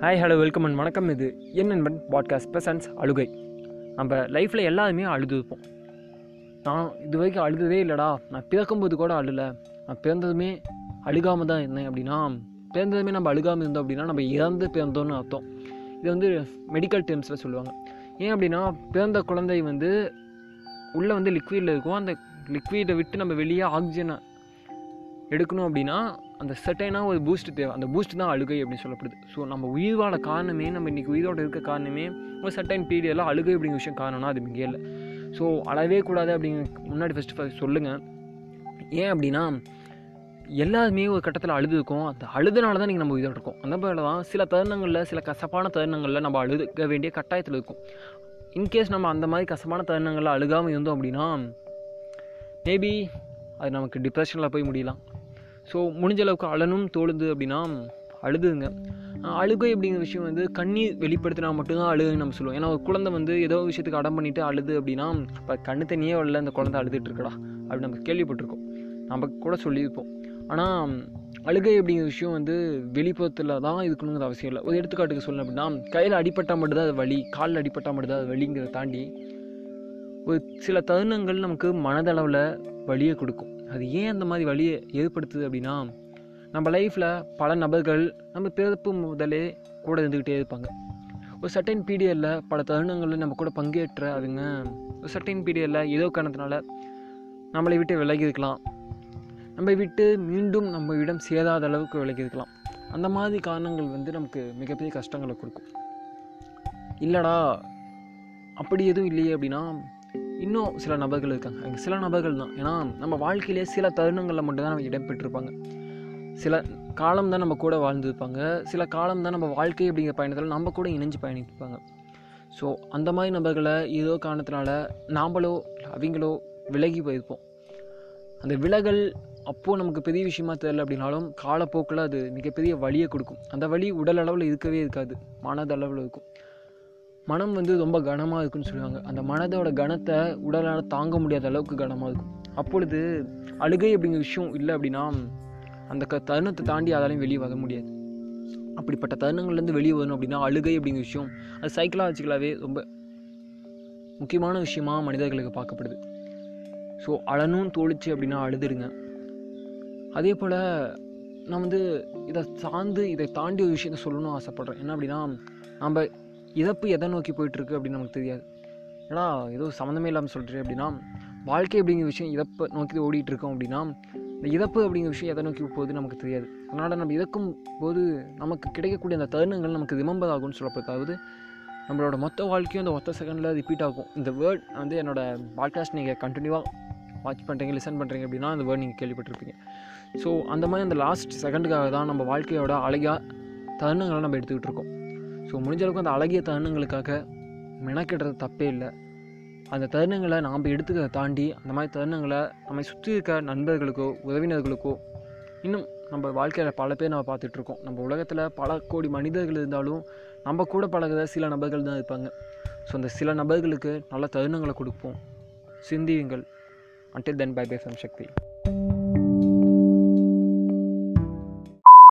Hi hello welcome and வணக்கம். இது என் நண்பன் பாட்காஸ்ட் பெசன்ஸ் அழுகை. நம்ம லைஃப்பில் எல்லாருமே அழுதுப்போம் நான் இது வரைக்கும் அழுததே இல்லைடா. நான் பிறக்கும்போது கூட அழுல. நான் பிறந்ததுமே அழுகாமல் தான் இருந்தேன் அப்படின்னா பிறந்ததுமே நம்ம அழுகாமல் இருந்தோம் அப்படின்னா நம்ம இறந்து பிறந்தோன்னு அர்த்தம். இது வந்து மெடிக்கல் டேர்ம்ஸில் சொல்லுவாங்க. ஏன் அப்படின்னா பிறந்த குழந்தை வந்து உள்ளே வந்து லிக்விடில் இருக்கும். அந்த லிக்விடை விட்டு நம்ம வெளியே ஆக்சிஜனை எடுக்கணும் அப்படின்னா அந்த செட்டைனா ஒரு பூஸ்ட் தேவை. அந்த பூஸ்ட் தான் அழுகை அப்படின்னு சொல்லப்படுது. ஸோ நம்ம உயிர் வாழ காரணமே நம்ம இன்றைக்கி உயிரோடு இருக்க காரணமே ஒரு சட்டைன் பீரியடில் அழுகை அப்படிங்கிற விஷயம் காரணம்னா அது மிக இல்லை. ஸோ அழவே கூடாது அப்படிங்கிற முன்னாடி ஃபஸ்ட்டு ஃபஸ்ட் சொல்லுங்கள் ஏன் அப்படின்னா எல்லாருமே ஒரு கட்டத்தில் அழுது இருக்கும் அந்த அழுதுனால தான் நீங்கள் நம்ம உயிரோடு இருக்கோம். அந்த மாதிரி தான் சில தருணங்களில் சில கசப்பான தருணங்களில் நம்ம அழுதுக்க வேண்டிய கட்டாயத்தில் இருக்கும். இன்கேஸ் நம்ம அந்த மாதிரி கசப்பான தருணங்களில் அழுகாமல் இருந்தோம் அப்படின்னா மேபி அது நமக்கு டிப்ரெஷனில் போய் முடியலாம். ஸோ முடிஞ்ச அளவுக்கு அழனும் தோழுது அப்படின்னா அழுதுங்க. அழுகை அப்படிங்கிற விஷயம் வந்து கண்ணீர் வெளிப்படுத்தினா மட்டும்தான் அழுகுன்னு நம்ம சொல்லுவோம். ஏன்னா ஒரு குழந்தை வந்து ஏதோ விஷயத்துக்கு அடம் பண்ணிட்டு அழுது அப்படின்னா இப்போ கண்ணு தண்ணியே வரல அந்த குழந்தை அழுதுட்டு இருக்கடா அப்படி நம்ம கேள்விப்பட்டிருக்கோம். நம்ம கூட சொல்லியிருப்போம். ஆனால் அழுகை அப்படிங்கிற விஷயம் வந்து வெளிப்புறத்தில் தான் இருக்கணுங்கிற அவசியம் இல்லை. ஒரு எடுத்துக்காட்டுக்கு சொல்லணும் அப்படின்னா கையில் அடிப்பட்டால் மட்டும்தான் அது வலி காலில் அடிப்பட்டால் மட்டும்தான் அது வலிங்கிறத தாண்டி ஒரு சில தருணங்கள் நமக்கு மனதளவில் வழியை கொடுக்கும். அது ஏன் அந்த மாதிரி வழியை ஏற்படுத்துது அப்படின்னா நம்ம லைஃப்பில் பல நபர்கள் நம்ம பிறப்பு முதலே கூட இருந்துக்கிட்டே இருப்பாங்க. ஒரு சர்டைன் பீரியடில் பல தருணங்களில் நம்ம கூட பங்கேற்ற அவங்க ஒரு சர்டைன் பீரியடில் ஏதோ காரணத்தினால நம்மளை விட்டு விலகி இருக்கலாம் நம்ம விட்டு மீண்டும் நம்ம இடம் சேராத அளவுக்கு விலகி இருக்கலாம் அந்த மாதிரி காரணங்கள் வந்து நமக்கு மிகப்பெரிய கஷ்டங்களை கொடுக்கும். இல்லைடா அப்படி எதுவும் இல்லையே அப்படின்னா இன்னும் சில நபர்கள் இருக்காங்க. அங்கே சில நபர்கள் தான். ஏன்னா நம்ம வாழ்க்கையிலே சில தருணங்களில் மட்டும்தான் நம்ம இடம்பெற்றிருப்பாங்க. சில காலம் தான் நம்ம கூட வாழ்ந்துருப்பாங்க. சில காலம் தான் நம்ம வாழ்க்கை அப்படிங்கிற பயணத்தில் நம்ம கூட இணைஞ்சு பயணிப்பாங்க. ஸோ அந்த மாதிரி நபர்களை ஏதோ காரணத்தினால நாம்ளோ அவங்களோ விலகி போயிருப்போம். அந்த விலகல் அப்போது நமக்கு பெரிய விஷயமா தெரியல அப்படின்னாலும் காலப்போக்கில் அது மிகப்பெரிய வழியை கொடுக்கும். அந்த வழி உடல் அளவில் இருக்கவே இருக்காது. மனதளவில் இருக்கும். மனம் வந்து ரொம்ப கனமாக இருக்குன்னு சொல்லுவாங்க. அந்த மனதோட கனத்தை உடலால் தாங்க முடியாத அளவுக்கு கனமாக இருக்கும். அப்பொழுது அழுகை அப்படிங்கிற விஷயம் இல்லை அப்படின்னா அந்த க தருணத்தை தாண்டி அதாலையும் வெளியே வர முடியாது. அப்படிப்பட்ட தருணங்கள்லேருந்து வெளியே வரணும் அப்படின்னா அழுகை அப்படிங்கிற விஷயம் அது சைக்கலாஜிக்கலாகவே ரொம்ப முக்கியமான விஷயமா மனிதர்களுக்கு பார்க்கப்படுது. ஸோ அழனும் தோழிச்சு அப்படின்னா அழுதுடுங்க அதே போல் நான் வந்து இதை சார்ந்து இதை தாண்டி ஒரு விஷயத்த சொல்லணும்னு ஆசைப்பட்றேன். என்ன அப்படின்னா நம்ம இறப்பு எதை நோக்கி போயிட்டுருக்கு அப்படின்னு நமக்கு தெரியாது. ஏன்னா ஏதோ சம்மந்தமே இல்லாமல் சொல்கிறேன் அப்படின்னா வாழ்க்கை அப்படிங்கிற விஷயம் இதப்பை நோக்கி ஓடிட்டு இருக்கோம் அப்படின்னா இந்த இறப்பு அப்படிங்கிற விஷயம் எதை நோக்கி போகுது நமக்கு தெரியாது. அதனால் நம்ம இறக்கும் போது நமக்கு கிடைக்கக்கூடிய அந்த தருணங்கள் நமக்கு ரிமெம்பர் ஆகும்னு சொல்லப்படுது நம்மளோட மொத்த வாழ்க்கையும் அந்த மொத்த செகண்டில் ரிப்பீட் ஆகும். இந்த வேர்ட் வந்து என்னோட பாட்காஸ்ட் நீங்கள் கண்டினியூவாக வாட்ச் பண்ணுறீங்க லிசன் பண்ணுறீங்க அப்படின்னா அந்த வேர்ட் நீங்கள் கேள்விப்பட்டிருப்பீங்க. ஸோ அந்த மாதிரி அந்த லாஸ்ட் செகண்டுக்காக தான் நம்ம வாழ்க்கையோட அழகாக தருணங்களை நம்ம எடுத்துக்கிட்டு இருக்கோம். ஸோ முடிஞ்ச அளவுக்கு அந்த அழகிய தருணங்களுக்காக மெனக்கிடுறது தப்பே இல்லை. அந்த தருணங்களை நாம் எடுத்துக்கிறத தாண்டி அந்த மாதிரி தருணங்களை நம்மை சுற்றி இருக்க நண்பர்களுக்கோ உறவினர்களுக்கோ இன்னும் நம்ம வாழ்க்கையில் பல பேர் நம்ம பார்த்துட்ருக்கோம். நம்ம உலகத்தில் பல கோடி மனிதர்கள் இருந்தாலும் நம்ம கூட பழகுற சில நபர்கள் தான் இருப்பாங்க. ஸோ அந்த சில நபர்களுக்கு நல்ல தருணங்களை கொடுப்போம். சிந்தியுங்கள். Until then bye bye Shakti